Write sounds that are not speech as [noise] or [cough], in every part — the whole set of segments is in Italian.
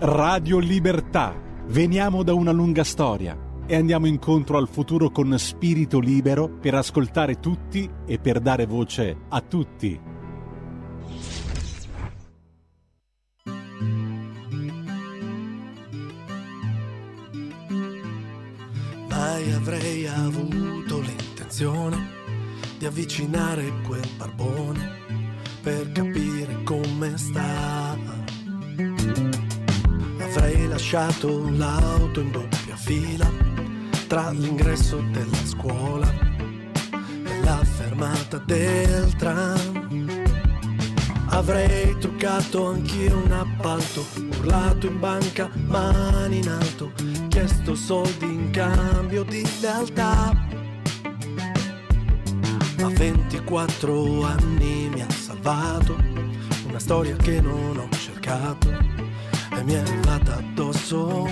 Radio Libertà. Veniamo da una lunga storia e andiamo incontro al futuro con spirito libero per ascoltare tutti e per dare voce a tutti. Mai avrei avuto l'intenzione di avvicinare quel barbone per capire come sta. Avrei lasciato l'auto in doppia fila tra l'ingresso della scuola e la fermata del tram. Avrei truccato anch'io un appalto, urlato in banca, mani in alto, chiesto soldi in cambio di lealtà. A 24 anni mi ha salvato una storia che non ho cercato e mi è arrivata addosso.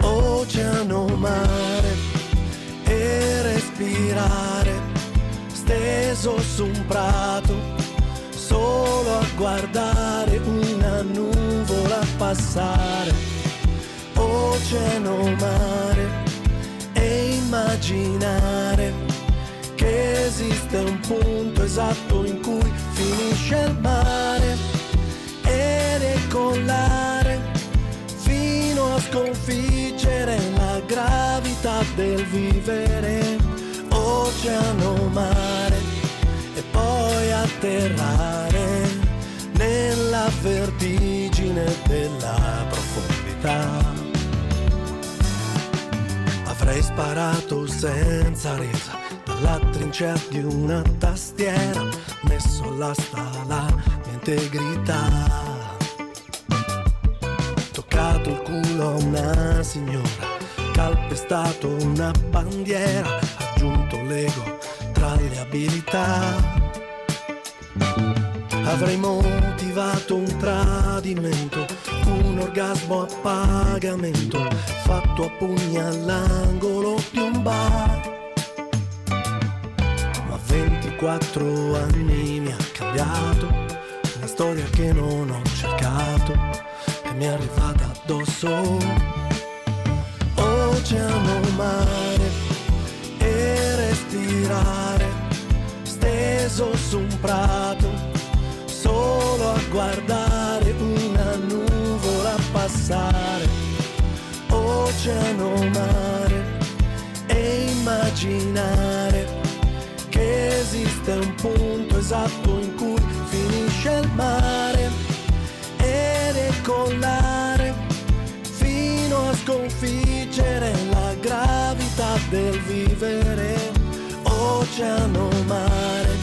Oceano, mare e respirare, steso su un prato, solo a guardare una nuvola passare. Oceano, mare e immaginare che esiste un punto esatto in cui finisce il mare e decollare fino a sconfiggere la gravità del vivere, oceano, mare e poi atterrare nella vertigine della profondità. Avrei sparato senza resa dalla trincea di una tastiera, messo all'asta la mia integrità. Toccato il culo a una signora, calpestato una bandiera, aggiunto l'ego tra le abilità. Avrei motivato un tradimento, un orgasmo a pagamento, fatto a pugni all'angolo di un bar. Ma 24 anni mi ha cambiato, una storia che non ho cercato mi è arrivata addosso. Oceano, mare e respirare, steso su un prato solo a guardare una nuvola passare, oceano, mare e immaginare che esiste un punto esatto in cui finisce il mare e decollare fino a sconfiggere la gravità del vivere, oceano, mare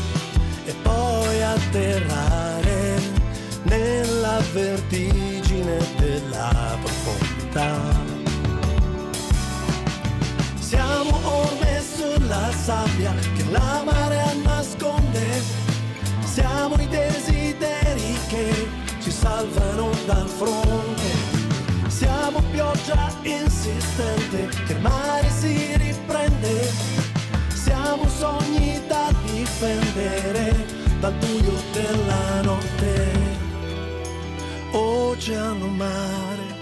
e poi atterrare nella vertigine della profondità. Siamo orme sulla sabbia che la marea pioggia insistente che il mare si riprende, siamo sogni da difendere dal buio della notte, oceano, mare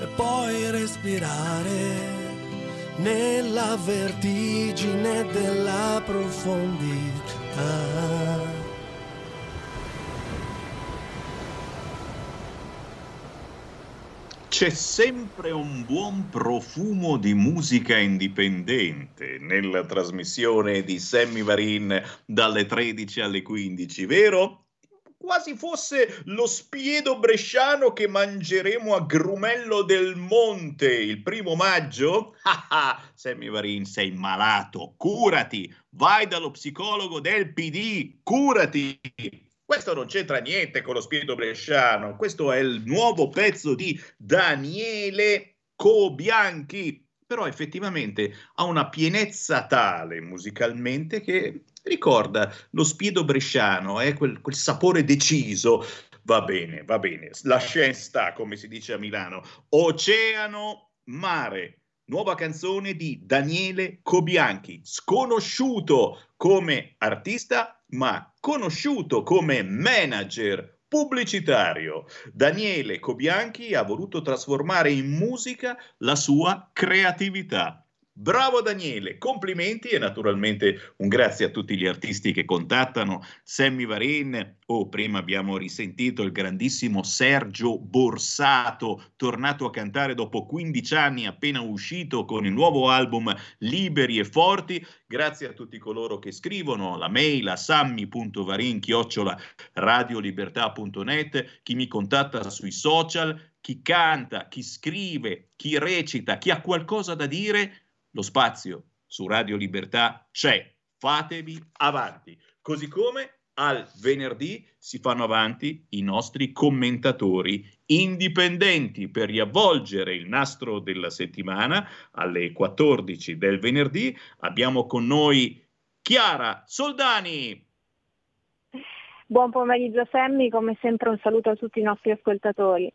e poi respirare nella vertigine della profondità. C'è sempre un buon profumo di musica indipendente nella trasmissione di Sammy Varin dalle 13 alle 15, vero? Quasi fosse lo spiedo bresciano che mangeremo a Grumello del Monte il primo maggio? [laughs] Ah ah, Sammy Varin, sei malato, curati, vai dallo psicologo del PD, curati. Questo non c'entra niente con lo spirito bresciano, questo è il nuovo pezzo di Daniele Cobianchi, però effettivamente ha una pienezza tale musicalmente che ricorda lo spiedo bresciano, eh? quel, quel sapore deciso. Va bene, va bene, la scena come si dice a Milano. Oceano, mare, nuova canzone di Daniele Cobianchi, sconosciuto come artista, ma conosciuto come manager pubblicitario. Daniele Cobianchi ha voluto trasformare in musica la sua creatività. Bravo Daniele, complimenti e naturalmente un grazie a tutti gli artisti che contattano, Sammy Varin, oh, prima abbiamo risentito il grandissimo Sergio Borsato, tornato a cantare dopo 15 anni, appena uscito con il nuovo album Liberi e Forti, grazie a tutti coloro che scrivono, la mail a sammy.varin radiolibertà.net, chi mi contatta sui social, chi canta, chi scrive, chi recita, chi ha qualcosa da dire, lo spazio su Radio Libertà c'è, fatevi avanti. Così come al venerdì si fanno avanti i nostri commentatori indipendenti per riavvolgere il nastro della settimana alle 14 del venerdì. Abbiamo con noi Chiara Soldani. Buon pomeriggio Sammy, come sempre un saluto a tutti i nostri ascoltatori.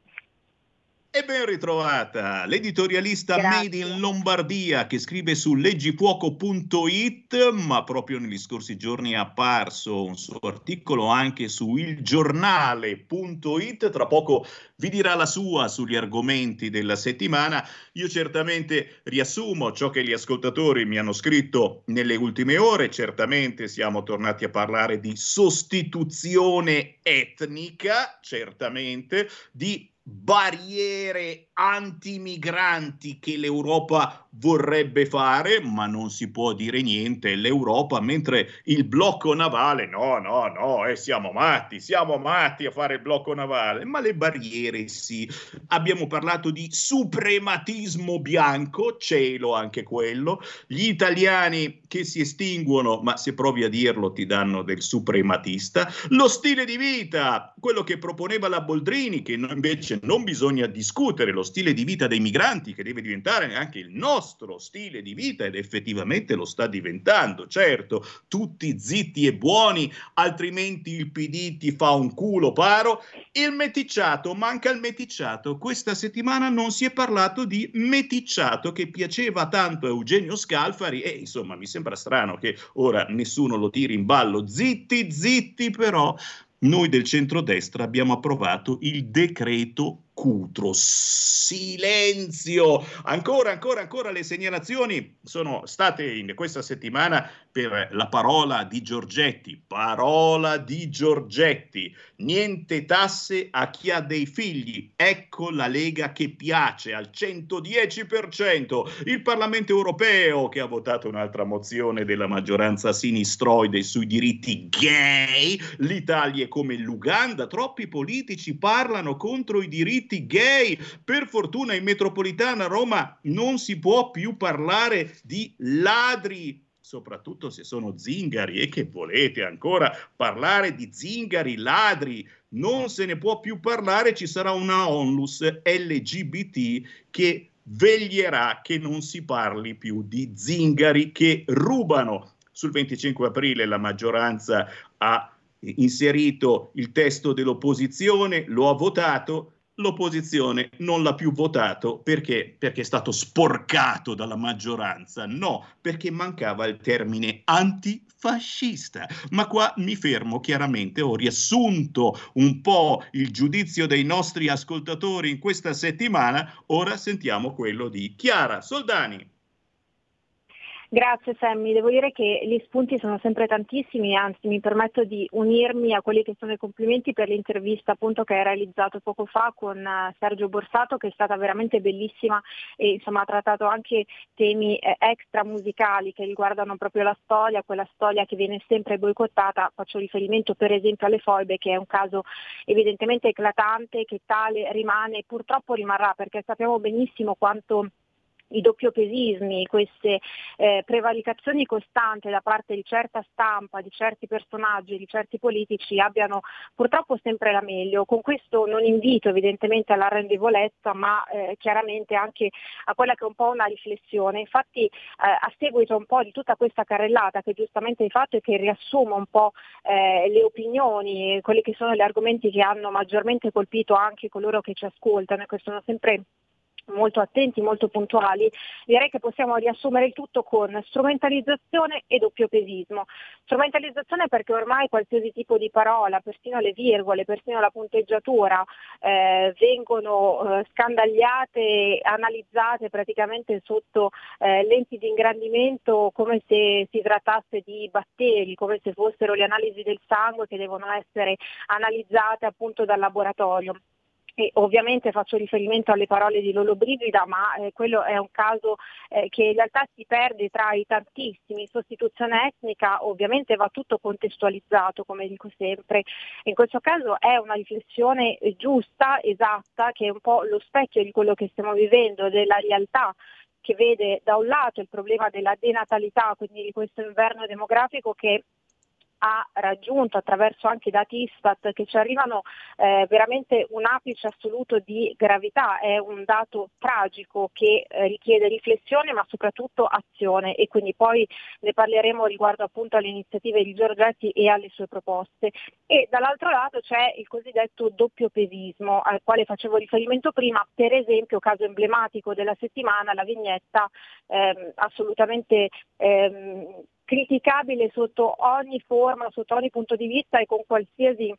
E ben ritrovata l'editorialista Grazie. Made in Lombardia che scrive su leggifuoco.it, ma proprio negli scorsi giorni è apparso un suo articolo anche su ilgiornale.it. Tra poco vi dirà la sua sugli argomenti della settimana. Io certamente riassumo ciò che gli ascoltatori mi hanno scritto nelle ultime ore. Certamente siamo tornati a parlare di sostituzione etnica, certamente, di barriere antimigranti che l'Europa vorrebbe fare, ma non si può dire niente. L'Europa, mentre il blocco navale, no, no, no, eh, siamo matti, siamo matti a fare il blocco navale, ma le barriere sì. Abbiamo parlato di suprematismo bianco, cielo anche quello. Gli italiani che si estinguono, ma se provi a dirlo ti danno del suprematista. Lo stile di vita, quello che proponeva la Boldrini, che invece non bisogna discutere, lo stile di vita dei migranti, che deve diventare anche il nostro stile di vita ed effettivamente lo sta diventando. Certo, tutti zitti e buoni, altrimenti il PD ti fa un culo paro. Il meticciato, manca il meticciato. Questa settimana non si è parlato di meticciato che piaceva tanto a Eugenio Scalfari e insomma mi sembra strano che ora nessuno lo tiri in ballo. Zitti, zitti, però noi del centrodestra abbiamo approvato il decreto Cutro. Silenzio! Ancora, ancora, ancora le segnalazioni sono state in questa settimana per la parola di Giorgetti. Parola di Giorgetti. Niente tasse a chi ha dei figli. Ecco la Lega che piace al 110%. Il Parlamento europeo che ha votato un'altra mozione della maggioranza sinistroide sui diritti gay. L'Italia è come l'Uganda. Troppi politici parlano contro i diritti diritti gay. Per fortuna in metropolitana Roma non si può più parlare di ladri soprattutto se sono zingari e che volete ancora parlare di zingari, ladri, non se ne può più parlare, ci sarà una onlus LGBT che veglierà che non si parli più di zingari che rubano. Sul 25 aprile la maggioranza ha inserito il testo dell'opposizione, lo ha votato, l'opposizione non l'ha più votato perché? perché è stato sporcato dalla maggioranza, no, perché mancava il termine antifascista. Ma qua mi fermo chiaramente, ho riassunto un po' il giudizio dei nostri ascoltatori in questa settimana, ora sentiamo quello di Chiara Soldani. Grazie Sammy, devo dire che gli spunti sono sempre tantissimi, anzi mi permetto di unirmi a quelli che sono i complimenti per l'intervista appunto che hai realizzato poco fa con eh, Sergio Borsato che è stata veramente bellissima e insomma ha trattato anche temi eh, extra musicali che riguardano proprio la storia, quella storia che viene sempre boicottata, faccio riferimento per esempio alle foibe che è un caso evidentemente eclatante che tale rimane e purtroppo rimarrà perché sappiamo benissimo quanto i doppiopesismi, queste eh, prevaricazioni costanti da parte di certa stampa, di certi personaggi, di certi politici abbiano purtroppo sempre la meglio. Con questo non invito evidentemente alla rendevolezza, ma eh, chiaramente anche a quella che è un po' una riflessione. Infatti eh, a seguito un po' di tutta questa carrellata che giustamente hai fatto e che riassuma un po' eh, le opinioni, quelli che sono gli argomenti che hanno maggiormente colpito anche coloro che ci ascoltano e che sono sempre molto attenti, molto puntuali, direi che possiamo riassumere il tutto con strumentalizzazione e doppiopesismo. Strumentalizzazione perché ormai qualsiasi tipo di parola, persino le virgole, persino la punteggiatura, eh, vengono eh, scandagliate analizzate praticamente sotto eh, lenti di ingrandimento come se si trattasse di batteri, come se fossero le analisi del sangue che devono essere analizzate appunto dal laboratorio. E ovviamente faccio riferimento alle parole di Lolo Brigida, ma eh, quello è un caso eh, che in realtà si perde tra i tantissimi. Sostituzione etnica ovviamente va tutto contestualizzato, come dico sempre. In questo caso è una riflessione giusta, esatta, che è un po' lo specchio di quello che stiamo vivendo, della realtà che vede da un lato il problema della denatalità, quindi di questo inverno demografico che ha raggiunto attraverso anche i dati Istat che ci arrivano eh, veramente un apice assoluto di gravità, è un dato tragico che eh, richiede riflessione ma soprattutto azione. E quindi poi ne parleremo riguardo appunto alle iniziative di Giorgetti e alle sue proposte. E dall'altro lato c'è il cosiddetto doppio pesismo al quale facevo riferimento prima, per esempio caso emblematico della settimana, la vignetta ehm, assolutamente ehm, criticabile sotto ogni forma, sotto ogni punto di vista e con qualsiasi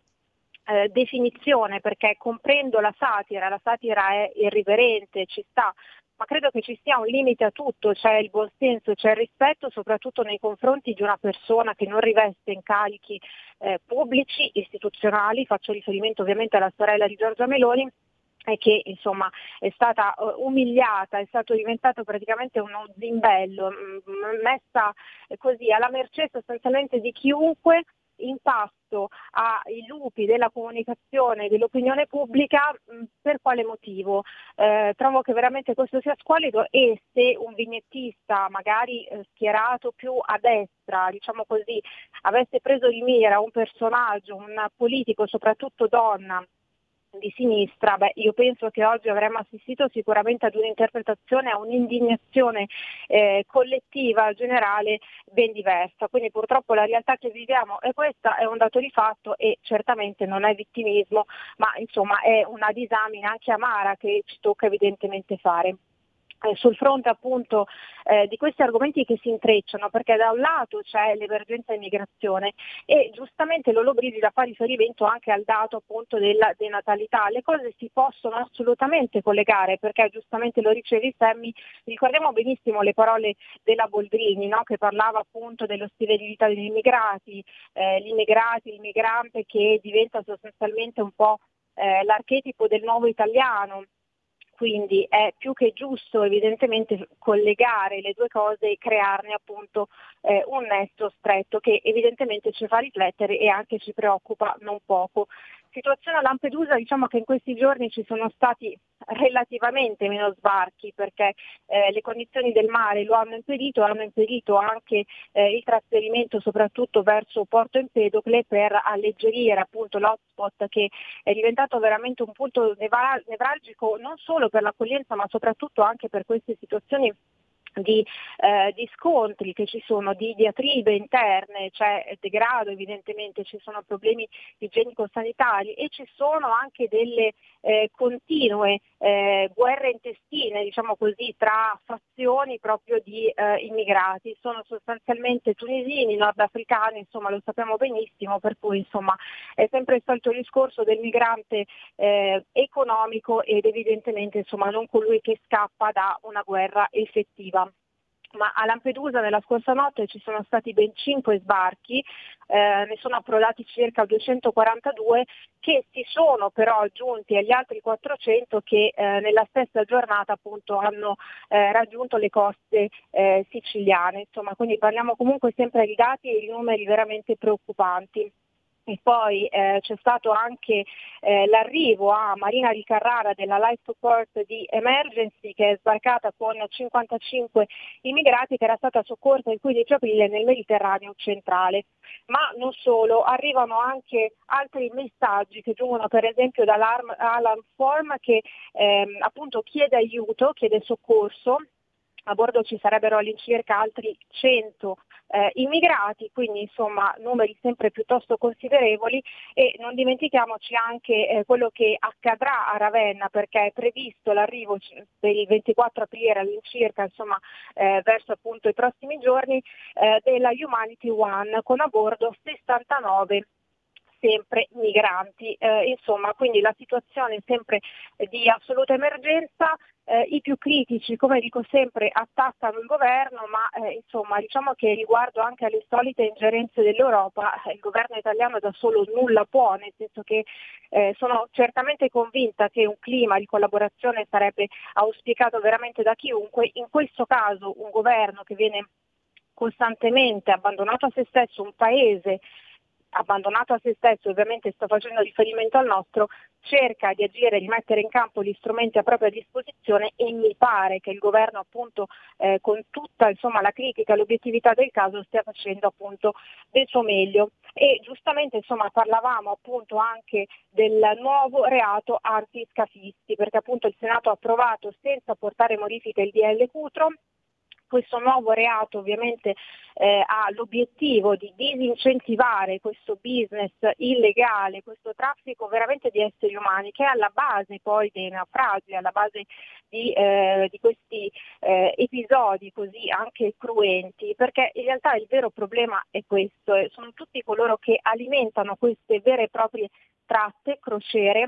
eh, definizione, perché comprendo la satira, la satira è irriverente, ci sta, ma credo che ci sia un limite a tutto, c'è il buonsenso, c'è il rispetto soprattutto nei confronti di una persona che non riveste incarichi eh, pubblici, istituzionali, faccio riferimento ovviamente alla sorella di Giorgia Meloni, e che insomma è stata uh, umiliata, è stato diventato praticamente uno zimbello, mm, messa così alla mercé sostanzialmente di chiunque in pasto ai lupi della comunicazione e dell'opinione pubblica mm, per quale motivo? Eh, trovo che veramente questo sia squallido e se un vignettista magari eh, schierato più a destra, diciamo così, avesse preso di mira un personaggio, un politico, soprattutto donna, di sinistra, beh, io penso che oggi avremmo assistito sicuramente ad un'interpretazione, a un'indignazione eh, collettiva generale ben diversa. Quindi purtroppo la realtà che viviamo è questa, è un dato di fatto e certamente non è vittimismo, ma insomma è una disamina anche amara che ci tocca evidentemente fare. Eh, sul fronte appunto eh, di questi argomenti che si intrecciano, perché da un lato c'è l'emergenza immigrazione e giustamente Lolo Brigida fa riferimento anche al dato appunto della denatalità. Le cose si possono assolutamente collegare perché giustamente lo ricevi Sammy, ricordiamo benissimo le parole della Boldrini no? che parlava appunto dello stile di vita degli immigrati, eh, l'immigrati, l'immigrante che diventa sostanzialmente un po' eh, l'archetipo del nuovo italiano quindi è più che giusto evidentemente collegare le due cose e crearne appunto eh, un nesso stretto che evidentemente ci fa riflettere e anche ci preoccupa non poco situazione a Lampedusa diciamo che in questi giorni ci sono stati relativamente meno sbarchi perché eh, le condizioni del mare lo hanno impedito, hanno impedito anche eh, il trasferimento soprattutto verso Porto Empedocle per alleggerire appunto l'hotspot che è diventato veramente un punto nevralgico non solo per l'accoglienza ma soprattutto anche per queste situazioni di, eh, di, scontri che ci sono, di diatribe interne, c'è degrado evidentemente, ci sono problemi igienico-sanitari e ci sono anche delle eh, continue eh, guerre intestine, diciamo così, tra fazioni proprio di eh, immigrati. Sono sostanzialmente tunisini, nordafricani, insomma lo sappiamo benissimo, per cui insomma è sempre il solito discorso del migrante eh, economico ed evidentemente insomma non colui che scappa da una guerra effettiva ma a Lampedusa nella scorsa notte ci sono stati ben 5 sbarchi, eh, ne sono approdati circa 242 che si sono però aggiunti agli altri 400 che eh, nella stessa giornata appunto hanno eh, raggiunto le coste eh, siciliane. Insomma, quindi parliamo comunque sempre di dati e di numeri veramente preoccupanti. Poi eh, c'è stato anche eh, l'arrivo a Marina di Carrara della Life Support di Emergency che è sbarcata con 55 immigrati che era stata soccorsa il 15 aprile nel Mediterraneo centrale. Ma non solo, arrivano anche altri messaggi che giungono per esempio dall'Alarm Form che ehm, appunto chiede aiuto, chiede soccorso a bordo ci sarebbero all'incirca altri 100 eh, immigrati, quindi insomma numeri sempre piuttosto considerevoli e non dimentichiamoci anche eh, quello che accadrà a Ravenna perché è previsto l'arrivo per il 24 aprile all'incirca insomma eh, verso appunto i prossimi giorni eh, della Humanity One con a bordo 69 sempre migranti. Eh, insomma, quindi la situazione è sempre di assoluta emergenza. Eh, I più critici, come dico sempre, attaccano il governo, ma eh, insomma diciamo che riguardo anche alle solite ingerenze dell'Europa, il governo italiano da solo nulla può, nel senso che eh, sono certamente convinta che un clima di collaborazione sarebbe auspicato veramente da chiunque. In questo caso un governo che viene costantemente abbandonato a se stesso, un paese abbandonato a se stesso, ovviamente sto facendo riferimento al nostro, cerca di agire, di mettere in campo gli strumenti a propria disposizione e mi pare che il governo appunto eh, con tutta insomma, la critica e l'obiettività del caso stia facendo appunto del suo meglio. E giustamente insomma, parlavamo appunto anche del nuovo reato antiscafisti perché appunto il Senato ha approvato senza portare modifiche il DL Cutro questo nuovo reato ovviamente eh, ha l'obiettivo di disincentivare questo business illegale, questo traffico veramente di esseri umani che è alla base poi dei naufragi, alla base di, eh, di questi eh, episodi così anche cruenti, perché in realtà il vero problema è questo, sono tutti coloro che alimentano queste vere e proprie tratte, crociere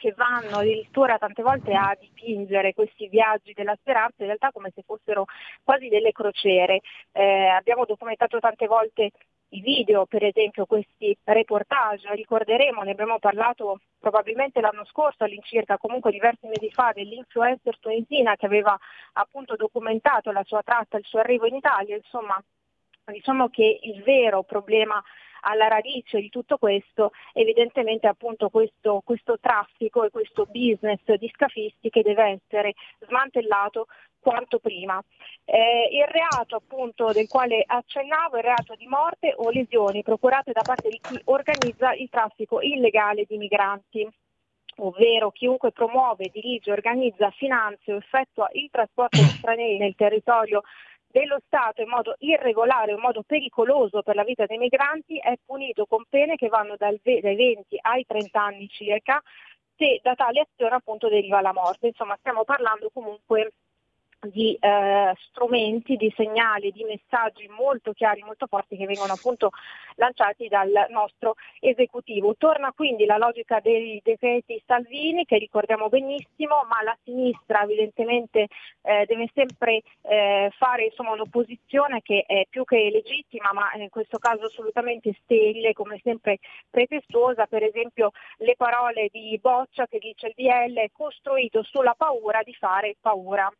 che vanno addirittura tante volte a dipingere questi viaggi della speranza in realtà come se fossero quasi delle crociere. Eh, abbiamo documentato tante volte i video, per esempio questi reportage, ricorderemo, ne abbiamo parlato probabilmente l'anno scorso all'incirca, comunque diversi mesi fa, dell'influencer tunisina che aveva appunto documentato la sua tratta, il suo arrivo in Italia, insomma diciamo che il vero problema alla radice di tutto questo evidentemente appunto questo, questo traffico e questo business di scafisti che deve essere smantellato quanto prima. Eh, il reato appunto del quale accennavo il reato di morte o lesioni procurate da parte di chi organizza il traffico illegale di migranti ovvero chiunque promuove, dirige, organizza, finanzia o effettua il trasporto di stranieri nel territorio dello Stato in modo irregolare, in modo pericoloso per la vita dei migranti è punito con pene che vanno dai 20 ai 30 anni circa se da tale azione appunto deriva la morte. Insomma stiamo parlando comunque di eh, strumenti, di segnali, di messaggi molto chiari, molto forti che vengono appunto lanciati dal nostro esecutivo. Torna quindi la logica dei decreti Salvini che ricordiamo benissimo, ma la sinistra evidentemente eh, deve sempre eh, fare insomma, un'opposizione che è più che legittima, ma in questo caso assolutamente sterile, come sempre pretestuosa, per esempio le parole di Boccia che dice il DL è costruito sulla paura di fare paura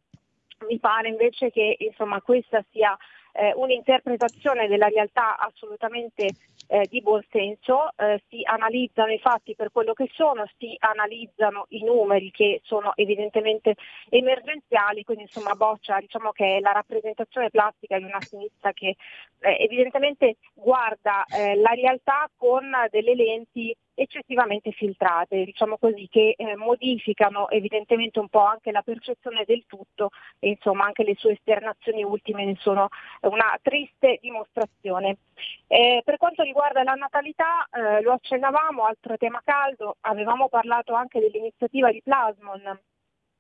mi pare invece che insomma, questa sia eh, un'interpretazione della realtà assolutamente eh, di buon senso, eh, si analizzano i fatti per quello che sono, si analizzano i numeri che sono evidentemente emergenziali, quindi insomma Boccia diciamo che è la rappresentazione plastica di una sinistra che eh, evidentemente guarda eh, la realtà con delle lenti eccessivamente filtrate, diciamo così, che eh, modificano evidentemente un po' anche la percezione del tutto e insomma anche le sue esternazioni ultime ne sono una triste dimostrazione. Eh, per quanto riguarda la natalità, eh, lo accennavamo, altro tema caldo, avevamo parlato anche dell'iniziativa di Plasmon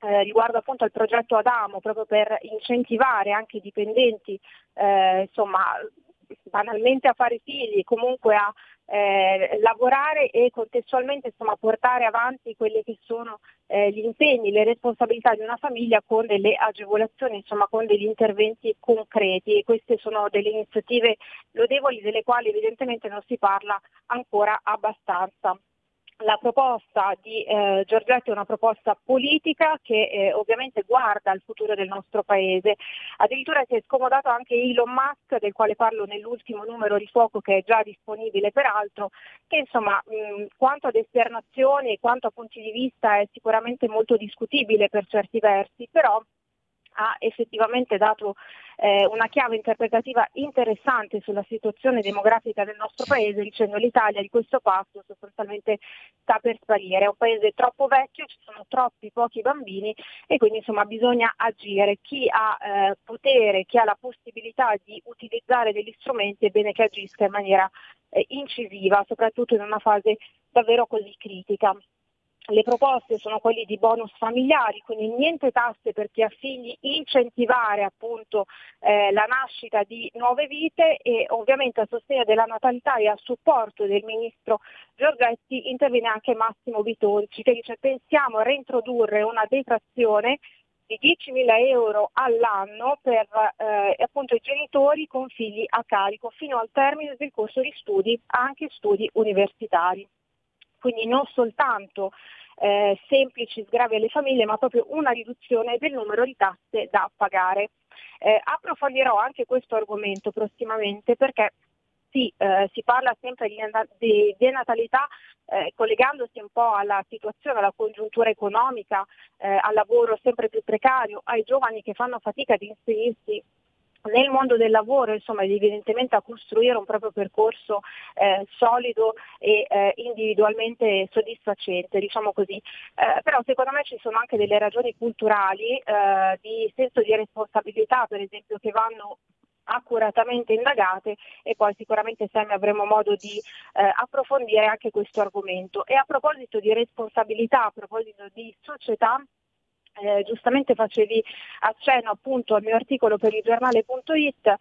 eh, riguardo appunto al progetto Adamo, proprio per incentivare anche i dipendenti eh, insomma, banalmente a fare figli, comunque a eh, lavorare e contestualmente insomma, portare avanti quelli che sono eh, gli impegni, le responsabilità di una famiglia con delle agevolazioni, insomma, con degli interventi concreti. E queste sono delle iniziative lodevoli delle quali evidentemente non si parla ancora abbastanza la proposta di eh, Giorgetti è una proposta politica che eh, ovviamente guarda al futuro del nostro paese. Addirittura si è scomodato anche Elon Musk, del quale parlo nell'ultimo numero di fuoco che è già disponibile peraltro, che insomma mh, quanto ad esternazioni e quanto a punti di vista è sicuramente molto discutibile per certi versi, però ha effettivamente dato eh, una chiave interpretativa interessante sulla situazione demografica del nostro paese, dicendo l'Italia di questo passo sostanzialmente sta per sparire. È un paese troppo vecchio, ci sono troppi pochi bambini e quindi insomma bisogna agire. Chi ha eh, potere, chi ha la possibilità di utilizzare degli strumenti è bene che agisca in maniera eh, incisiva, soprattutto in una fase davvero così critica. Le proposte sono quelle di bonus familiari, quindi niente tasse per chi ha figli, incentivare appunto eh, la nascita di nuove vite e ovviamente a sostegno della natalità e a supporto del ministro Giorgetti interviene anche Massimo Bitonci che dice pensiamo a reintrodurre una detrazione di 10.000 euro all'anno per eh, appunto i genitori con figli a carico fino al termine del corso di studi, anche studi universitari. Quindi non soltanto eh, semplici sgravi alle famiglie, ma proprio una riduzione del numero di tasse da pagare. Eh, approfondirò anche questo argomento prossimamente perché sì, eh, si parla sempre di, di denatalità eh, collegandosi un po' alla situazione, alla congiuntura economica, eh, al lavoro sempre più precario, ai giovani che fanno fatica ad inserirsi nel mondo del lavoro, insomma, evidentemente a costruire un proprio percorso eh, solido e eh, individualmente soddisfacente, diciamo così. Eh, però secondo me ci sono anche delle ragioni culturali eh, di senso di responsabilità, per esempio, che vanno accuratamente indagate e poi sicuramente Sammy avremo modo di eh, approfondire anche questo argomento. E a proposito di responsabilità, a proposito di società, eh, giustamente facevi accenno appunto al mio articolo per il giornale.it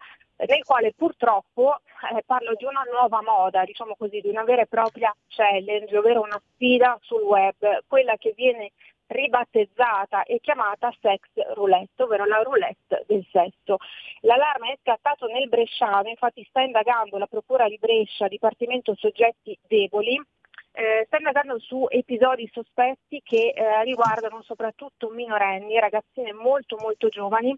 nel quale purtroppo eh, parlo di una nuova moda, diciamo così, di una vera e propria challenge, ovvero una sfida sul web, quella che viene ribattezzata e chiamata sex roulette, ovvero la roulette del sesso. L'allarme è scattato nel Bresciano, infatti sta indagando la Procura di Brescia, Dipartimento Soggetti Deboli, eh, sta indagando su episodi sospetti che eh, riguardano soprattutto minorenni, ragazzine molto molto giovani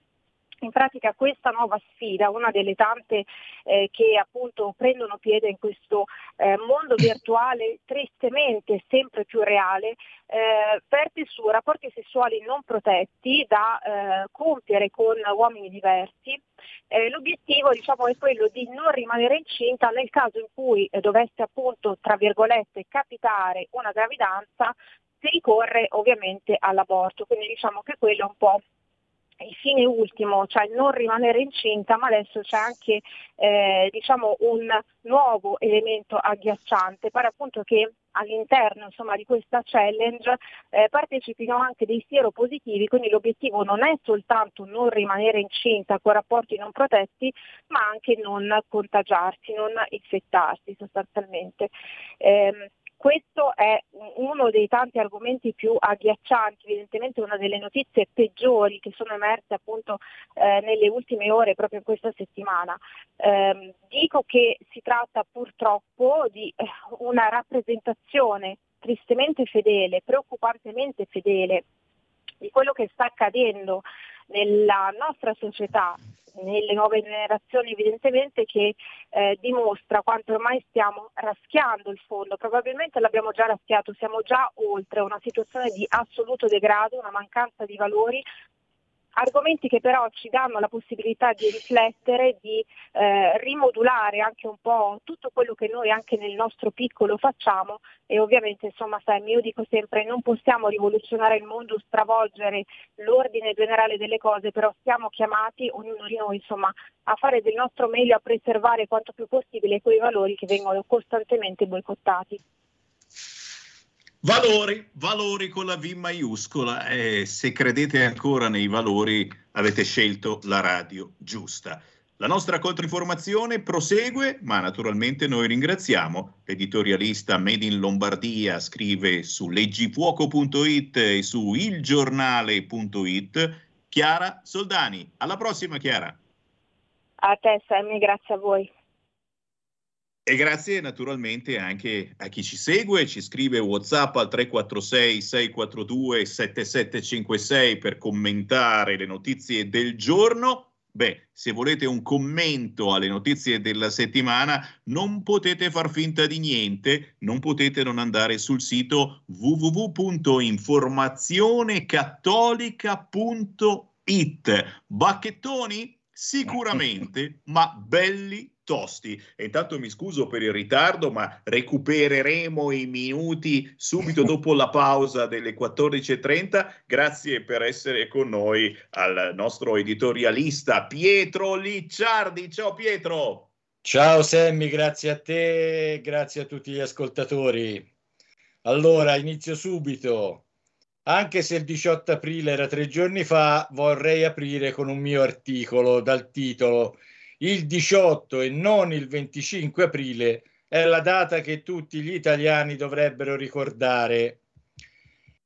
in pratica questa nuova sfida, una delle tante eh, che appunto prendono piede in questo eh, mondo virtuale tristemente sempre più reale, eh, verte su rapporti sessuali non protetti da eh, compiere con uomini diversi. Eh, l'obiettivo diciamo, è quello di non rimanere incinta nel caso in cui eh, dovesse appunto, tra virgolette, capitare una gravidanza, si ricorre ovviamente all'aborto. Quindi diciamo che quello è un po' fine ultimo, cioè non rimanere incinta, ma adesso c'è anche eh, diciamo un nuovo elemento agghiacciante, pare appunto che all'interno insomma, di questa challenge eh, partecipino anche dei sieropositivi, quindi l'obiettivo non è soltanto non rimanere incinta con rapporti non protetti, ma anche non contagiarsi, non infettarsi sostanzialmente. Eh, questo è uno dei tanti argomenti più agghiaccianti, evidentemente una delle notizie peggiori che sono emerse appunto eh, nelle ultime ore proprio in questa settimana. Eh, dico che si tratta purtroppo di eh, una rappresentazione tristemente fedele, preoccupantemente fedele di quello che sta accadendo nella nostra società nelle nuove generazioni evidentemente che eh, dimostra quanto ormai stiamo raschiando il fondo, probabilmente l'abbiamo già raschiato, siamo già oltre una situazione di assoluto degrado, una mancanza di valori, argomenti che però ci danno la possibilità di riflettere, di eh, rimodulare anche un po' tutto quello che noi anche nel nostro piccolo facciamo e ovviamente insomma Sam, io dico sempre non possiamo rivoluzionare il mondo, stravolgere l'ordine generale delle cose, però siamo chiamati ognuno di noi insomma a fare del nostro meglio, a preservare quanto più possibile quei valori che vengono costantemente boicottati. Valori, valori con la V maiuscola e se credete ancora nei valori avete scelto la radio giusta. La nostra controinformazione prosegue, ma naturalmente noi ringraziamo l'editorialista Made in Lombardia, scrive su leggifuoco.it e su ilgiornale.it, Chiara Soldani. Alla prossima Chiara. A te Sammy, grazie a voi. E grazie naturalmente anche a chi ci segue, ci scrive WhatsApp al 346 642 7756 per commentare le notizie del giorno. Beh, se volete un commento alle notizie della settimana, non potete far finta di niente, non potete non andare sul sito www.informazionecattolica.it it. Bacchettoni? Sicuramente, ma belli tosti. E intanto mi scuso per il ritardo, ma recupereremo i minuti subito dopo la pausa delle 14.30. Grazie per essere con noi al nostro editorialista Pietro Licciardi. Ciao Pietro. Ciao Semmi, grazie a te, grazie a tutti gli ascoltatori. Allora, inizio subito. Anche se il 18 aprile era tre giorni fa, vorrei aprire con un mio articolo dal titolo Il 18 e non il 25 aprile è la data che tutti gli italiani dovrebbero ricordare.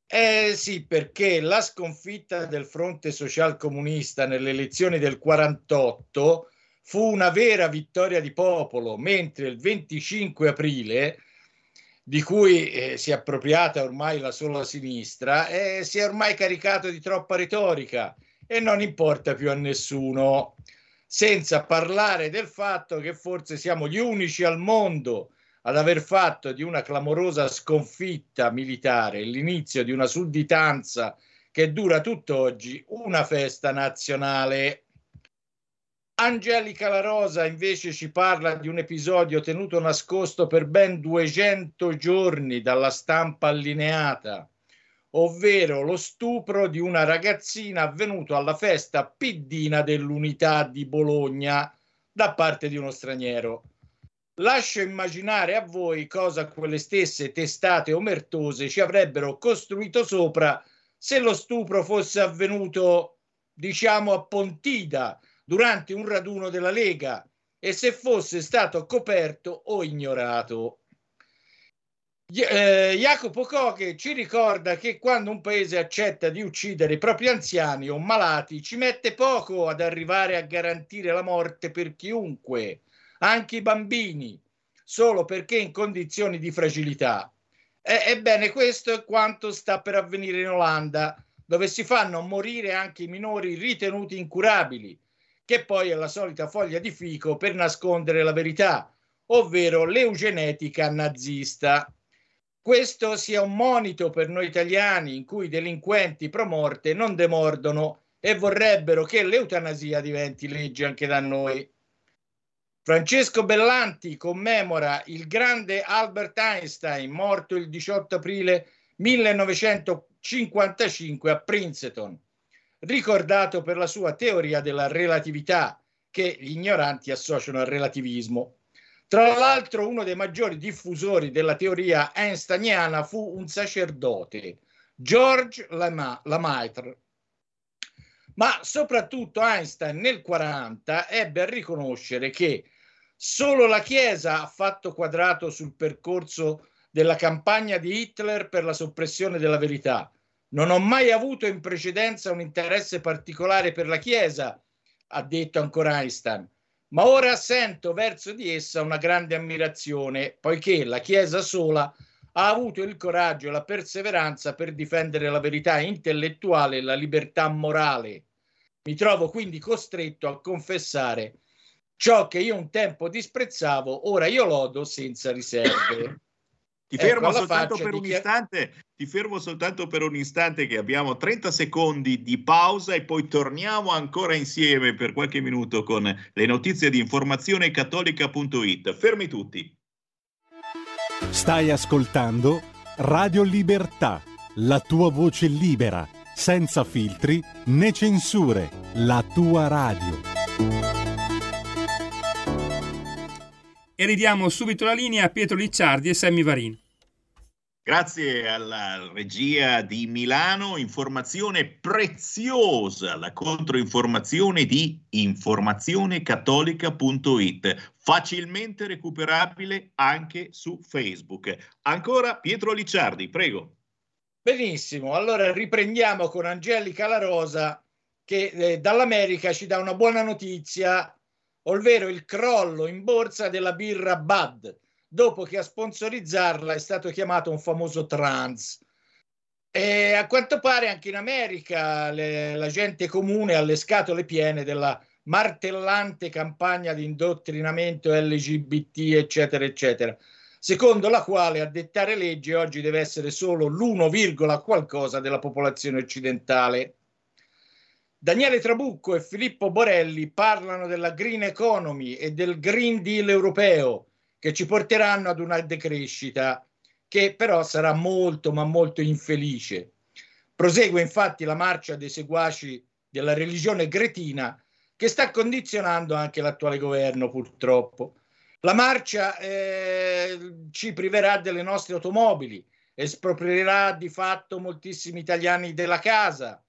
Eh sì, perché la sconfitta del fronte social comunista nelle elezioni del 48 fu una vera vittoria di popolo, mentre il 25 aprile di cui eh, si è appropriata ormai la sola sinistra, eh, si è ormai caricato di troppa retorica e non importa più a nessuno, senza parlare del fatto che forse siamo gli unici al mondo ad aver fatto di una clamorosa sconfitta militare, l'inizio di una sudditanza che dura tutt'oggi, una festa nazionale. Angelica La Rosa invece ci parla di un episodio tenuto nascosto per ben 200 giorni dalla stampa allineata, ovvero lo stupro di una ragazzina avvenuto alla festa piddina dell'unità di Bologna da parte di uno straniero. Lascio immaginare a voi cosa quelle stesse testate omertose ci avrebbero costruito sopra se lo stupro fosse avvenuto, diciamo, a Pontida, durante un raduno della Lega e se fosse stato coperto o ignorato. Eh, Jacopo Coche ci ricorda che quando un paese accetta di uccidere i propri anziani o malati ci mette poco ad arrivare a garantire la morte per chiunque, anche i bambini, solo perché in condizioni di fragilità. Eh, ebbene, questo è quanto sta per avvenire in Olanda, dove si fanno morire anche i minori ritenuti incurabili, che poi è la solita foglia di fico per nascondere la verità, ovvero l'eugenetica nazista. Questo sia un monito per noi italiani in cui i delinquenti pro morte non demordono e vorrebbero che l'eutanasia diventi legge anche da noi. Francesco Bellanti commemora il grande Albert Einstein, morto il 18 aprile 1955 a Princeton ricordato per la sua teoria della relatività che gli ignoranti associano al relativismo. Tra l'altro uno dei maggiori diffusori della teoria einsteiniana fu un sacerdote, George Lemaitre. Ma soprattutto Einstein nel 40 ebbe a riconoscere che solo la Chiesa ha fatto quadrato sul percorso della campagna di Hitler per la soppressione della verità non ho mai avuto in precedenza un interesse particolare per la Chiesa, ha detto ancora Einstein, ma ora sento verso di essa una grande ammirazione, poiché la Chiesa sola ha avuto il coraggio e la perseveranza per difendere la verità intellettuale e la libertà morale. Mi trovo quindi costretto a confessare ciò che io un tempo disprezzavo, ora io lodo senza riserve. Ti fermo, ecco, soltanto per un chi... istante, ti fermo soltanto per un istante che abbiamo 30 secondi di pausa e poi torniamo ancora insieme per qualche minuto con le notizie di informazione cattolica.it. Fermi tutti. Stai ascoltando Radio Libertà, la tua voce libera, senza filtri né censure, la tua radio. E ridiamo subito la linea a Pietro Licciardi e Sammy Varin. Grazie alla regia di Milano, informazione preziosa, la controinformazione di informazionecattolica.it, facilmente recuperabile anche su Facebook. Ancora Pietro Licciardi, prego. Benissimo, allora riprendiamo con Angelica La Rosa che eh, dall'America ci dà una buona notizia ovvero il crollo in borsa della birra Bud, dopo che a sponsorizzarla è stato chiamato un famoso trans. E a quanto pare anche in America le, la gente comune ha le scatole piene della martellante campagna di indottrinamento LGBT, eccetera, eccetera, secondo la quale a dettare legge oggi deve essere solo l'1, qualcosa della popolazione occidentale. Daniele Trabucco e Filippo Borelli parlano della green economy e del Green Deal europeo che ci porteranno ad una decrescita che però sarà molto ma molto infelice. Prosegue infatti la marcia dei seguaci della religione gretina che sta condizionando anche l'attuale governo purtroppo. La marcia eh, ci priverà delle nostre automobili, esproprierà di fatto moltissimi italiani della casa,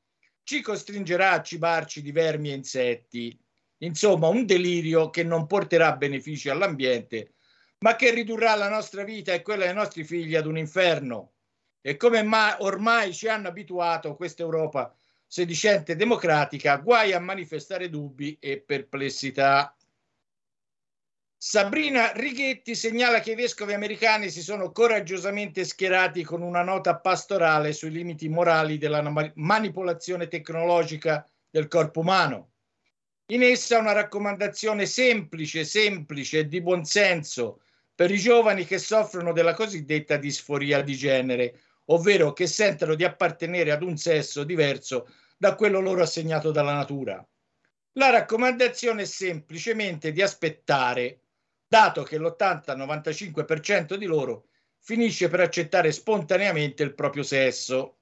ci costringerà a cibarci di vermi e insetti. Insomma, un delirio che non porterà benefici all'ambiente, ma che ridurrà la nostra vita e quella dei nostri figli ad un inferno. E come ma- ormai ci hanno abituato questa Europa sedicente democratica, guai a manifestare dubbi e perplessità. Sabrina Righetti segnala che i vescovi americani si sono coraggiosamente schierati con una nota pastorale sui limiti morali della manipolazione tecnologica del corpo umano. In essa una raccomandazione semplice, semplice e di buonsenso per i giovani che soffrono della cosiddetta disforia di genere, ovvero che sentono di appartenere ad un sesso diverso da quello loro assegnato dalla natura. La raccomandazione è semplicemente di aspettare, dato che l'80-95% di loro finisce per accettare spontaneamente il proprio sesso.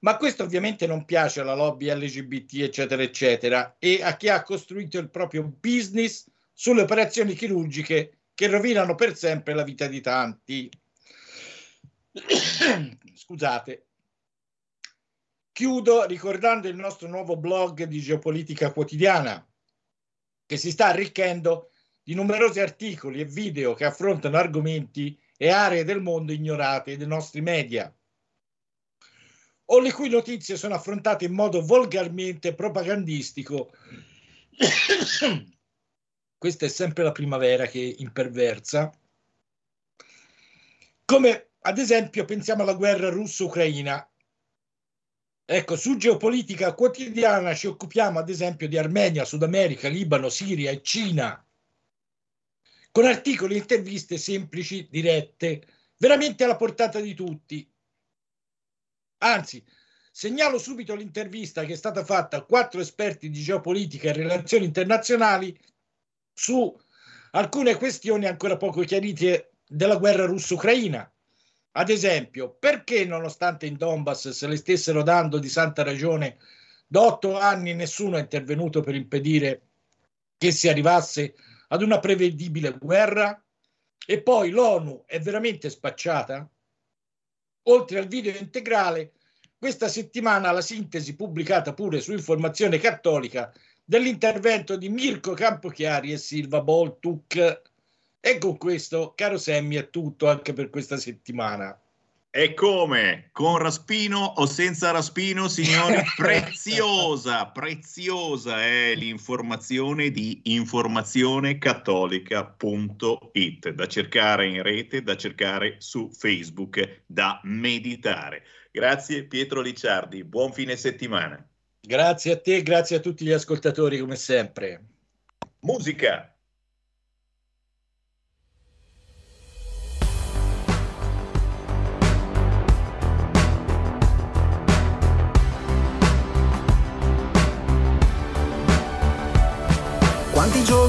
Ma questo ovviamente non piace alla lobby LGBT, eccetera, eccetera, e a chi ha costruito il proprio business sulle operazioni chirurgiche che rovinano per sempre la vita di tanti. [coughs] Scusate. Chiudo ricordando il nostro nuovo blog di geopolitica quotidiana che si sta arricchendo di numerosi articoli e video che affrontano argomenti e aree del mondo ignorate dai nostri media o le cui notizie sono affrontate in modo volgarmente propagandistico. [coughs] Questa è sempre la primavera che imperversa. Come ad esempio pensiamo alla guerra russo-ucraina. Ecco, su geopolitica quotidiana ci occupiamo ad esempio di Armenia, Sud America, Libano, Siria e Cina, con articoli e interviste semplici, dirette, veramente alla portata di tutti. Anzi, segnalo subito l'intervista che è stata fatta a quattro esperti di geopolitica e relazioni internazionali su alcune questioni ancora poco chiarite della guerra russo-ucraina ad esempio, perché nonostante in Donbass se le stessero dando di santa ragione da otto anni nessuno è intervenuto per impedire che si arrivasse ad una prevedibile guerra? E poi l'ONU è veramente spacciata? Oltre al video integrale, questa settimana la sintesi pubblicata pure su Informazione Cattolica dell'intervento di Mirko Campochiari e Silva Boltuk e con questo, caro Semmi, è tutto anche per questa settimana. E come? Con raspino o senza raspino, signori? [laughs] preziosa, preziosa è l'informazione di informazionecattolica.it, da cercare in rete, da cercare su Facebook, da meditare. Grazie Pietro Licciardi, buon fine settimana. Grazie a te, grazie a tutti gli ascoltatori come sempre. Musica.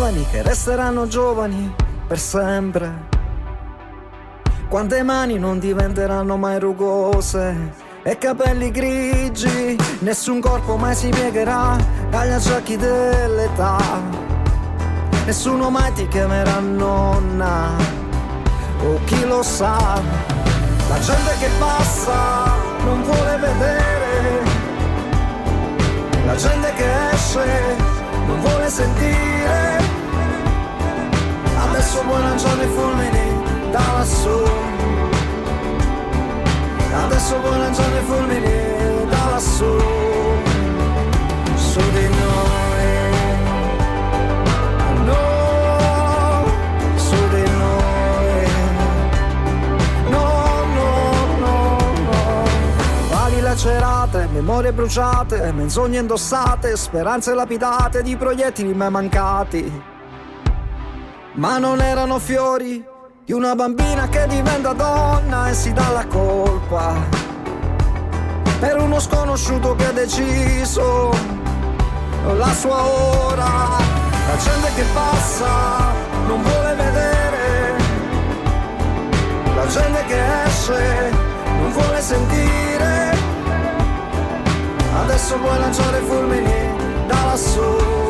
Giovani che resteranno giovani per sempre. Quante mani non diventeranno mai rugose e capelli grigi. Nessun corpo mai si piegherà agli acciacchi dell'età. Nessuno mai ti chiamerà nonna o chi lo sa. La gente che passa non vuole vedere. La gente che esce non vuole sentire. Adesso poi lanciano i fulmini da lassù. Adesso poi lanciano i fulmini da lassù. Su di noi. No, su di noi. No, no, no, no. Vali lacerate, memorie bruciate, menzogne indossate, speranze lapidate di proiettili mai mancati. Ma non erano fiori di una bambina che diventa donna e si dà la colpa per un uno sconosciuto che ha deciso la sua ora. La gente che passa non vuole vedere, la gente che esce non vuole sentire. Adesso puoi lanciare fulmini da lassù.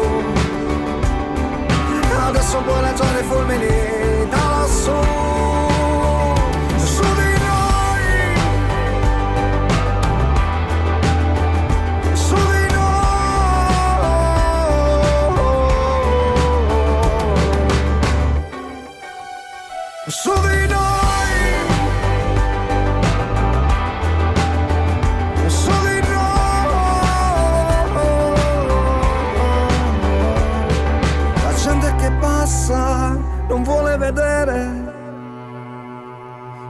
Adesso puoi lanciare fulmini da lassù.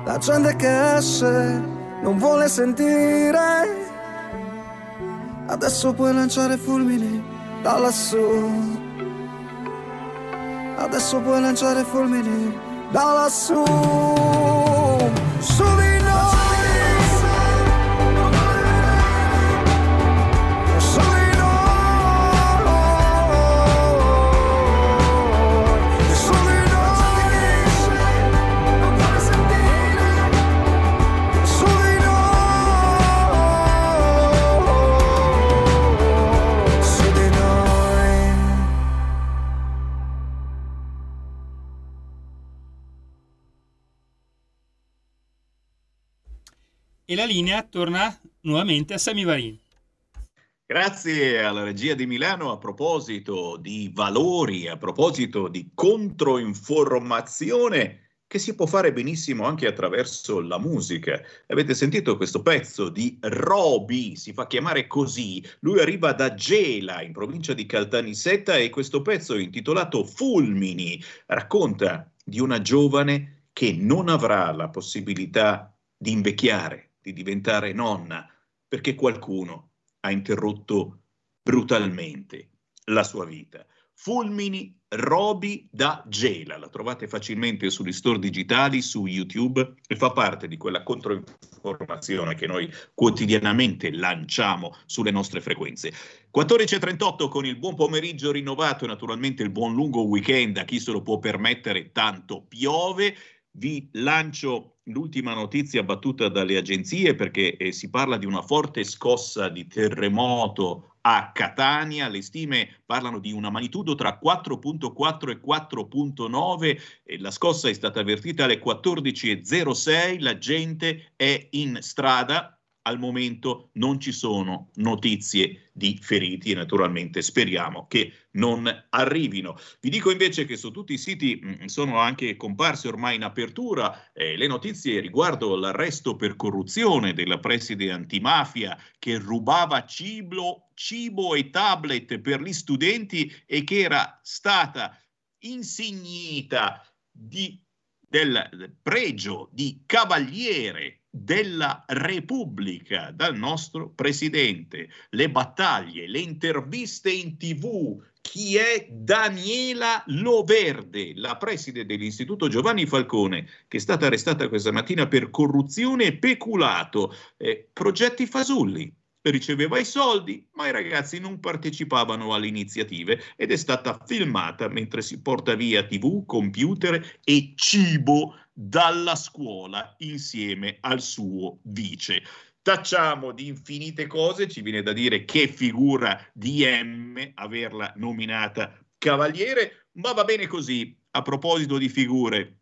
La gente che esce non vuole sentire. Adesso puoi lanciare fulmini da lassù. Adesso puoi lanciare fulmini da lassù. Su e la linea torna nuovamente a Sami Varin. Grazie alla regia di Milano a proposito di valori, a proposito di controinformazione che si può fare benissimo anche attraverso la musica. Avete sentito questo pezzo di Roby, si fa chiamare così. Lui arriva da Gela, in provincia di Caltanissetta, e questo pezzo intitolato Fulmini racconta di una giovane che non avrà la possibilità di invecchiare, di diventare nonna perché qualcuno ha interrotto brutalmente la sua vita. Fulmini Roby da Gela, la trovate facilmente sugli store digitali, su YouTube e fa parte di quella controinformazione che noi quotidianamente lanciamo sulle nostre frequenze. 14.38 con il buon pomeriggio rinnovato e naturalmente il buon lungo weekend a chi se lo può permettere, tanto piove vi lancio l'ultima notizia battuta dalle agenzie perché eh, si parla di una forte scossa di terremoto a Catania, le stime parlano di una magnitudo tra 4.4 e 4.9 e la scossa è stata avvertita alle 14.06, la gente è in strada, al momento non ci sono notizie di feriti e naturalmente speriamo che non arrivino. Vi dico invece che su tutti i siti mm, sono anche comparse ormai in apertura eh, le notizie riguardo l'arresto per corruzione della preside antimafia che rubava cibo, cibo e tablet per gli studenti e che era stata insignita di, del pregio di cavaliere della Repubblica dal nostro presidente, le battaglie, le interviste in tv, chi è Daniela Loverde, la preside dell'Istituto Giovanni Falcone, che è stata arrestata questa mattina per corruzione e peculato, eh, progetti fasulli. Riceveva i soldi, ma i ragazzi non partecipavano alle iniziative ed è stata filmata mentre si porta via TV, computer e cibo dalla scuola insieme al suo vice. Tacciamo di infinite cose, ci viene da dire che figura di M averla nominata cavaliere, ma va bene così. A proposito di figure,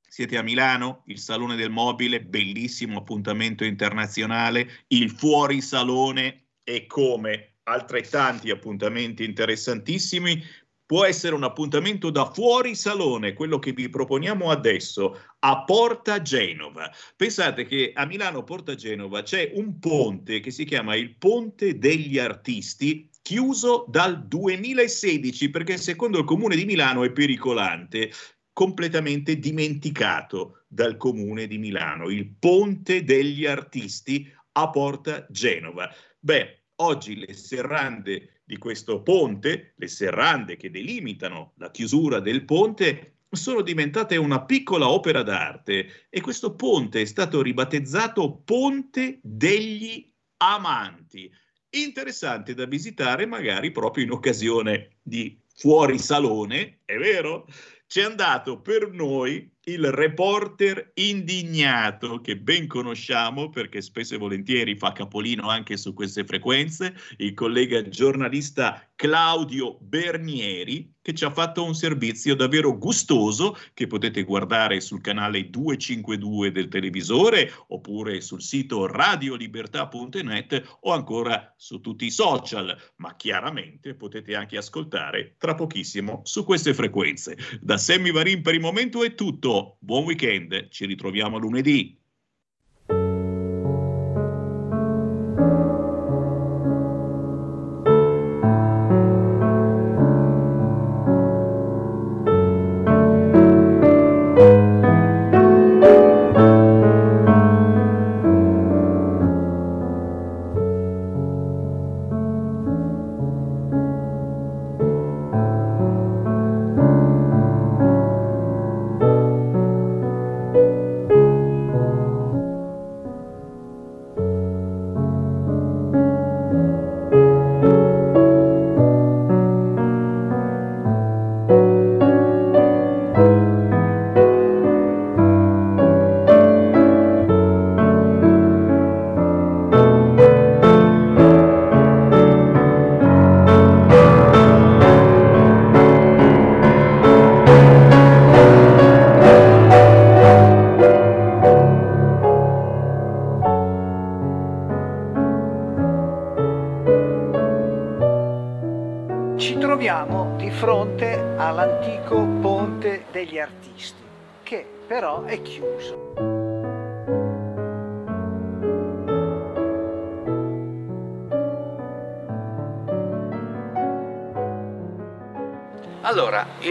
siete a Milano, il Salone del Mobile, bellissimo appuntamento internazionale, il Fuori Salone e come altrettanti appuntamenti interessantissimi può essere un appuntamento da fuori salone, quello che vi proponiamo adesso a Porta Genova. Pensate che a Milano Porta Genova c'è un ponte che si chiama il Ponte degli Artisti chiuso dal 2016 perché secondo il comune di Milano è pericolante completamente dimenticato dal comune di Milano, il Ponte degli Artisti a Porta Genova. Beh, oggi le serrande di questo ponte, le serrande che delimitano la chiusura del ponte, sono diventate una piccola opera d'arte e questo ponte è stato ribattezzato Ponte degli amanti. Interessante da visitare magari proprio in occasione di fuori salone, è vero? C'è andato per noi il reporter indignato che ben conosciamo perché spesso e volentieri fa capolino anche su queste frequenze, il collega giornalista Claudio Bernieri che ci ha fatto un servizio davvero gustoso che potete guardare sul canale 252 del televisore oppure sul sito radiolibertà.net o ancora su tutti i social, ma chiaramente potete anche ascoltare tra pochissimo su queste frequenze. Da Sammy Varin per il momento è tutto buon weekend, ci ritroviamo lunedì.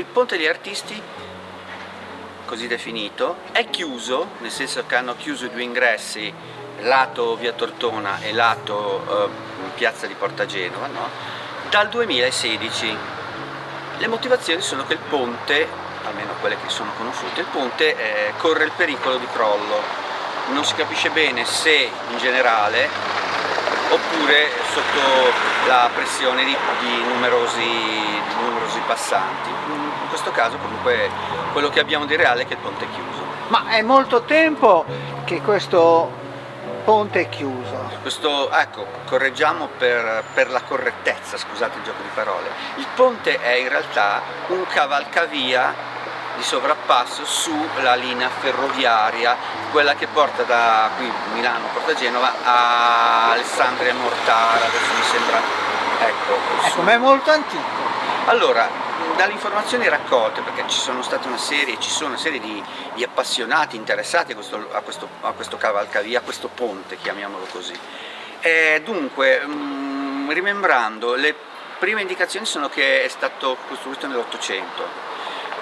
Ponte degli artisti, così definito, è chiuso, nel senso che hanno chiuso i due ingressi, lato via Tortona e lato eh, piazza di Porta Genova, no? dal 2016. Le motivazioni sono che il ponte, almeno quelle che sono conosciute, il ponte eh, corre il pericolo di crollo. Non si capisce bene se in generale oppure sotto la pressione di, di, numerosi, di numerosi passanti questo caso comunque quello che abbiamo di reale è che il ponte è chiuso. Ma è molto tempo che questo ponte è chiuso. Questo, ecco, correggiamo per, per, la correttezza, scusate il gioco di parole. Il ponte è in realtà un cavalcavia di sovrappasso sulla linea ferroviaria, quella che porta da qui Milano, Porta Genova a Alessandria Mortara, adesso mi sembra, ecco. Ecco, ma è molto antico. Allora, dalle informazioni raccolte, perché ci sono state una serie, ci sono una serie di, di appassionati interessati a questo, a, questo, a questo, cavalcavia, a questo ponte, chiamiamolo così. E dunque, mh, mm, rimembrando, le prime indicazioni sono che è stato costruito nell'Ottocento,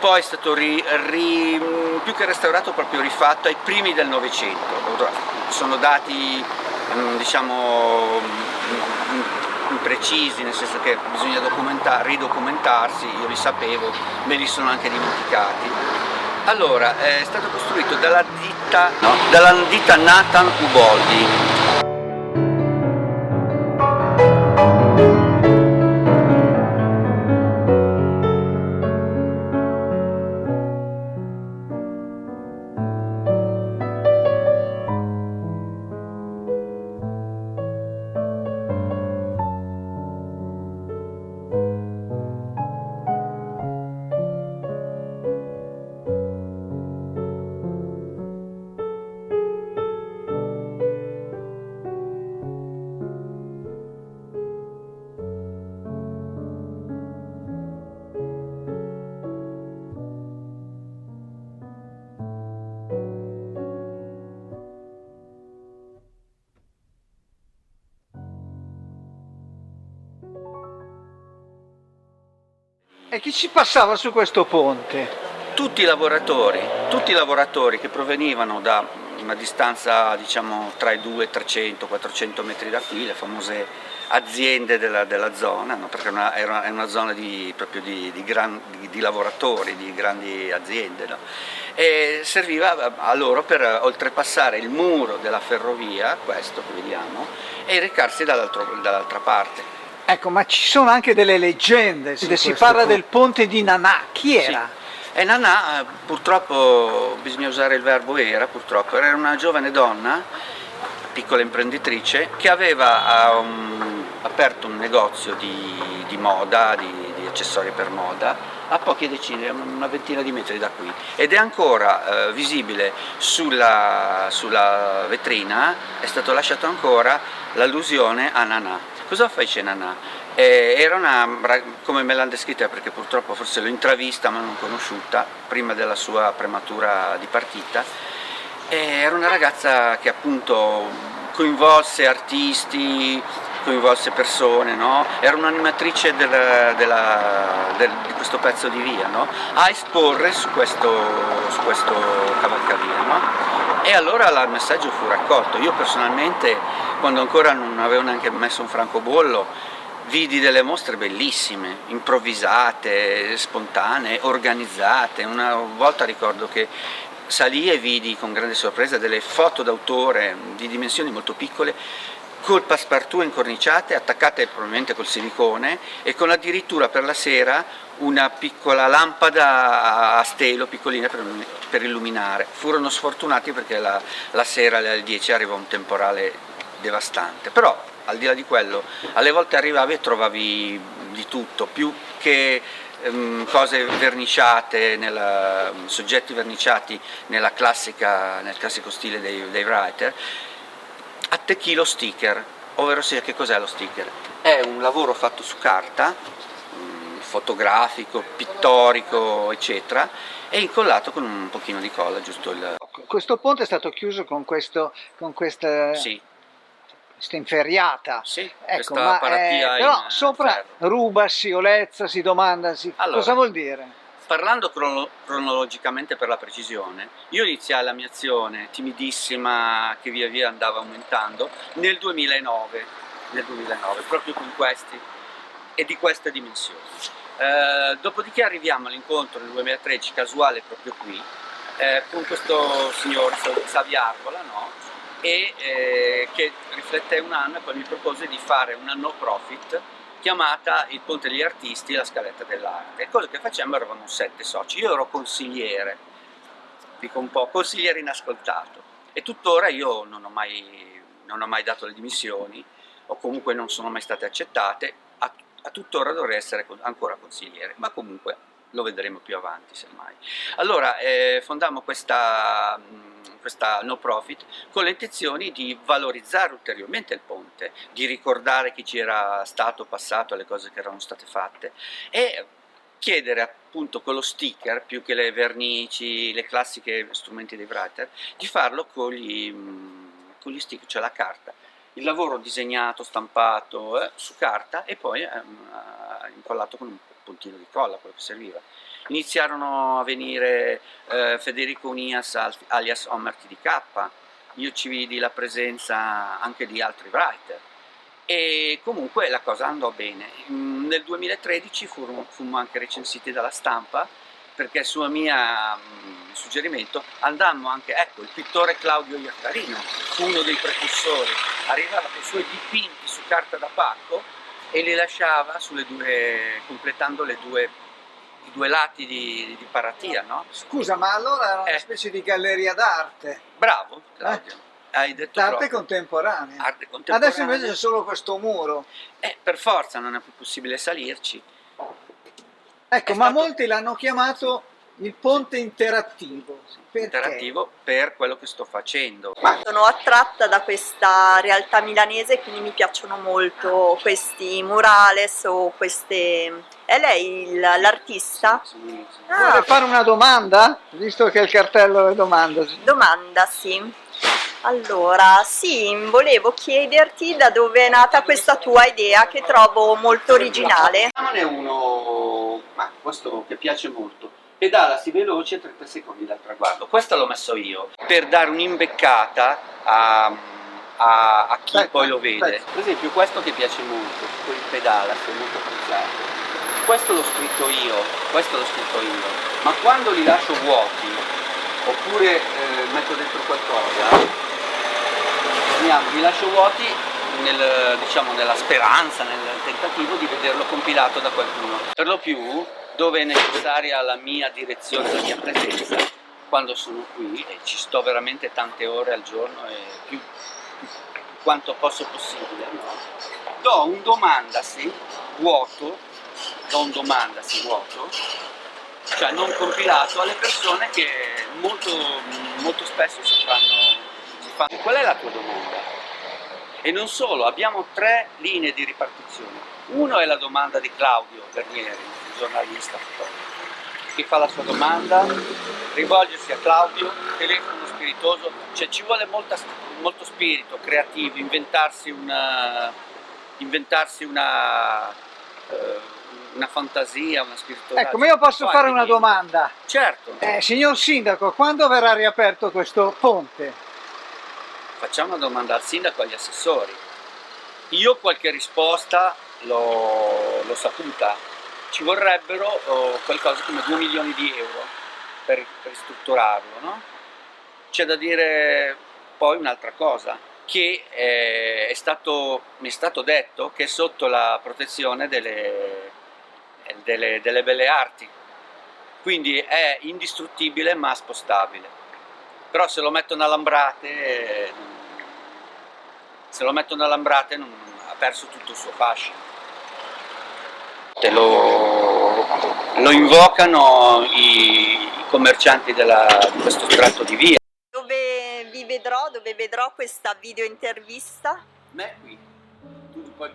poi è stato ri, ri, mm, più che restaurato proprio rifatto ai primi del Novecento. Sono dati, mm, diciamo, imprecisi, nel senso che bisogna ridocumentarsi, io li sapevo, me li sono anche dimenticati. Allora, è stato costruito dalla ditta, no, dalla ditta Nathan Uboldi, chi ci passava su questo ponte? Tutti i lavoratori, tutti i lavoratori che provenivano da una distanza diciamo tra i 200 300 400 metri da qui, le famose aziende della, della zona, no? perché una, era, è una zona di, proprio di, di, gran, di, lavoratori, di grandi aziende. No? E serviva a loro per oltrepassare il muro della ferrovia, questo che vediamo, e recarsi dall'altra parte. Ecco, ma ci sono anche delle leggende, si parla punto. del ponte di Nanà, chi era? Sì. E Nanà, purtroppo, bisogna usare il verbo era, purtroppo, era una giovane donna, piccola imprenditrice, che aveva um, aperto un negozio di, di moda, di, di, accessori per moda, a poche decine, una ventina di metri da qui, ed è ancora eh, visibile sulla, sulla vetrina, è stato lasciato ancora l'allusione a Nanà. Cosa fece Nanà? Eh, era una, come me l'hanno descritta, perché purtroppo forse l'ho intravista ma non conosciuta, prima della sua prematura di partita, eh, era una ragazza che appunto coinvolse artisti, coinvolse persone, no? era un'animatrice della, della, del, di questo pezzo di via, no? a esporre su questo, su questo cavalcavia. No? E allora il messaggio fu raccolto. Io personalmente, quando ancora non avevo neanche messo un francobollo, vidi delle mostre bellissime, improvvisate, spontanee, organizzate. Una volta ricordo che salì e vidi con grande sorpresa delle foto d'autore di dimensioni molto piccole col passepartout incorniciate, attaccate probabilmente col silicone e con addirittura per la sera una piccola lampada a stelo piccolina per, per illuminare. Furono sfortunati perché la, la sera alle 10 arrivò un temporale devastante, però al di là di quello alle volte arrivavi e trovavi di tutto, più che ehm, cose verniciate, nella, soggetti verniciati classica, nel classico stile dei, dei writer, attecchì lo sticker, ovvero sia che cos'è lo sticker? È un lavoro fatto su carta, mm, fotografico, pittorico, eccetera, e incollato con un pochino di colla, giusto il... Questo ponte è stato chiuso con, questo, con questa... Sì. Questa inferriata, sì, ecco, ma eh, però sopra ferro. rubasi, olezza, si domanda allora, cosa vuol dire? parlando crono- cronologicamente per la precisione, io iniziai la mia azione timidissima che via via andava aumentando nel 2009, nel 2009 proprio con questi e di queste dimensioni. Eh, dopodiché arriviamo all'incontro nel 2013 casuale proprio qui eh, con questo signor Saviarvola no? E eh, che anno e poi mi propose di fare una no profit chiamata il Ponte degli Artisti la scaletta dell'arte. E quello che facciamo eravamo sette soci. Io ero consigliere, dico un po', consigliere inascoltato. E tuttora io non ho mai, non ho mai dato le dimissioni, o comunque non sono mai state accettate. A, a tuttora dovrei essere ancora consigliere, ma comunque lo vedremo più avanti semmai. Allora, eh, fondammo questa questa no profit con le intenzioni di valorizzare ulteriormente il ponte, di ricordare chi ci era stato passato, le cose che erano state fatte e chiedere appunto con lo sticker più che le vernici, le classiche strumenti dei writer, di farlo con gli, con gli sticker, cioè la carta. Il lavoro disegnato, stampato eh, su carta e poi eh, incollato con un puntino di colla, quello che serviva iniziarono a venire eh, Federico Unias alias Omer TDK, io ci vidi la presenza anche di altri writer. E comunque la cosa andò bene. Mm, nel 2013 fummo, fummo anche recensiti dalla stampa perché su mio mm, suggerimento andammo anche, ecco, il pittore Claudio Iaccarino fu uno dei precursori, arrivava con i suoi dipinti su carta da pacco e li lasciava due, completando le due i due lati di, di Paratia, no? Scusa, ma allora era una eh. specie di galleria d'arte. Bravo, Claudio. Eh? Hai detto D'arte contemporanea. Arte contemporanea. Adesso invece c'è solo questo muro. Eh, per forza non è più possibile salirci. Ecco, è ma stato... molti l'hanno chiamato il ponte interattivo. Perché? Interattivo per quello che sto facendo. Sono attratta da questa realtà milanese, quindi mi piacciono molto questi murales o queste... È lei l'artista? Sì, sì. Ah. Vuole fare una domanda? Visto che il cartello è domanda. Domanda, sì. Allora, sì, volevo chiederti da dove è nata questa tua idea che trovo molto originale. Non è uno, ma questo che piace molto pedalasi veloce 30 secondi dal traguardo. Questo l'ho messo io per dare un'imbeccata a, a, a chi poi lo vede. Per esempio questo che piace molto, il pedala, è molto apprezzato. Questo l'ho scritto io, questo l'ho scritto io, ma quando li lascio vuoti oppure eh, metto dentro qualcosa, li lascio vuoti nel, diciamo, nella speranza, nel tentativo di vederlo compilato da qualcuno. Per lo più dove è necessaria la mia direzione, la mia presenza, quando sono qui e ci sto veramente tante ore al giorno e più, più quanto posso possibile, do un domandasi vuoto, do un domandasi vuoto, cioè non compilato alle persone che molto, molto spesso si fanno, si fanno. Qual è la tua domanda? E non solo, abbiamo tre linee di ripartizione. Uno è la domanda di Claudio Bernieri, giornalista che fa la sua domanda, rivolgersi a Claudio, telefono spiritoso, cioè ci vuole molta, molto spirito creativo, inventarsi una, inventarsi una, eh, una fantasia, una spiritualità. Ecco, ma io posso fare una domanda? Certo. Eh, signor Sindaco, quando verrà riaperto questo ponte? Facciamo una domanda al Sindaco e agli assessori. Io qualche risposta l'ho, saputa, ci vorrebbero oh, qualcosa come 2 milioni di euro per, per strutturarlo. No? C'è da dire poi un'altra cosa, che eh, è stato, mi è stato detto che è sotto la protezione delle, delle, delle belle arti, quindi è indistruttibile ma spostabile. Però se lo mettono a lambrate, se lo mettono a lambrate non, ha perso tutto il suo fascino lo, lo invocano i, i commercianti della, di questo tratto di via. Dove vi vedrò, dove vedrò questa video intervista? Me qui. Tu, poi,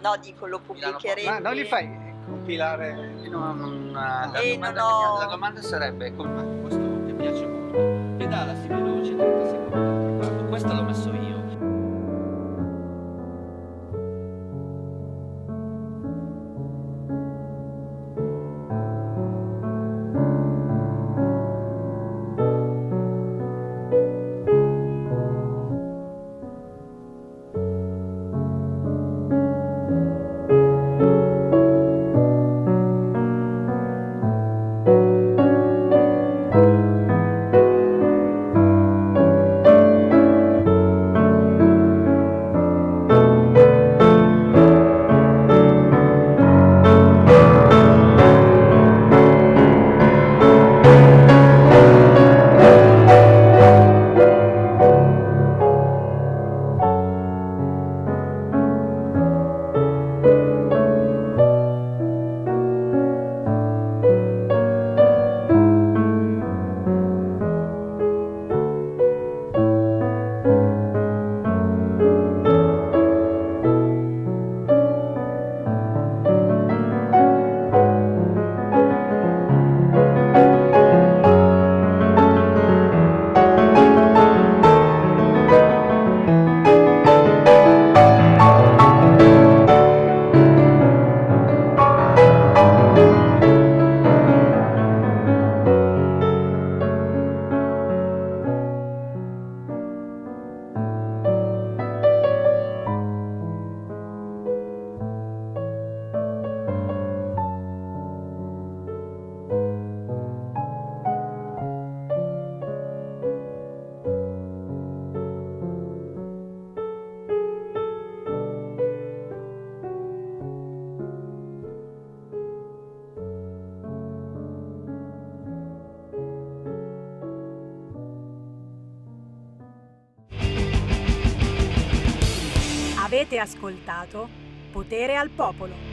no, dico, lo pubblicheremo. Ma non li fai compilare? No, non, la, domanda ho... la, domanda sarebbe, questo ti piace molto, pedalasi veloce 30 secondi, messo io. Ascoltato Potere al Popolo.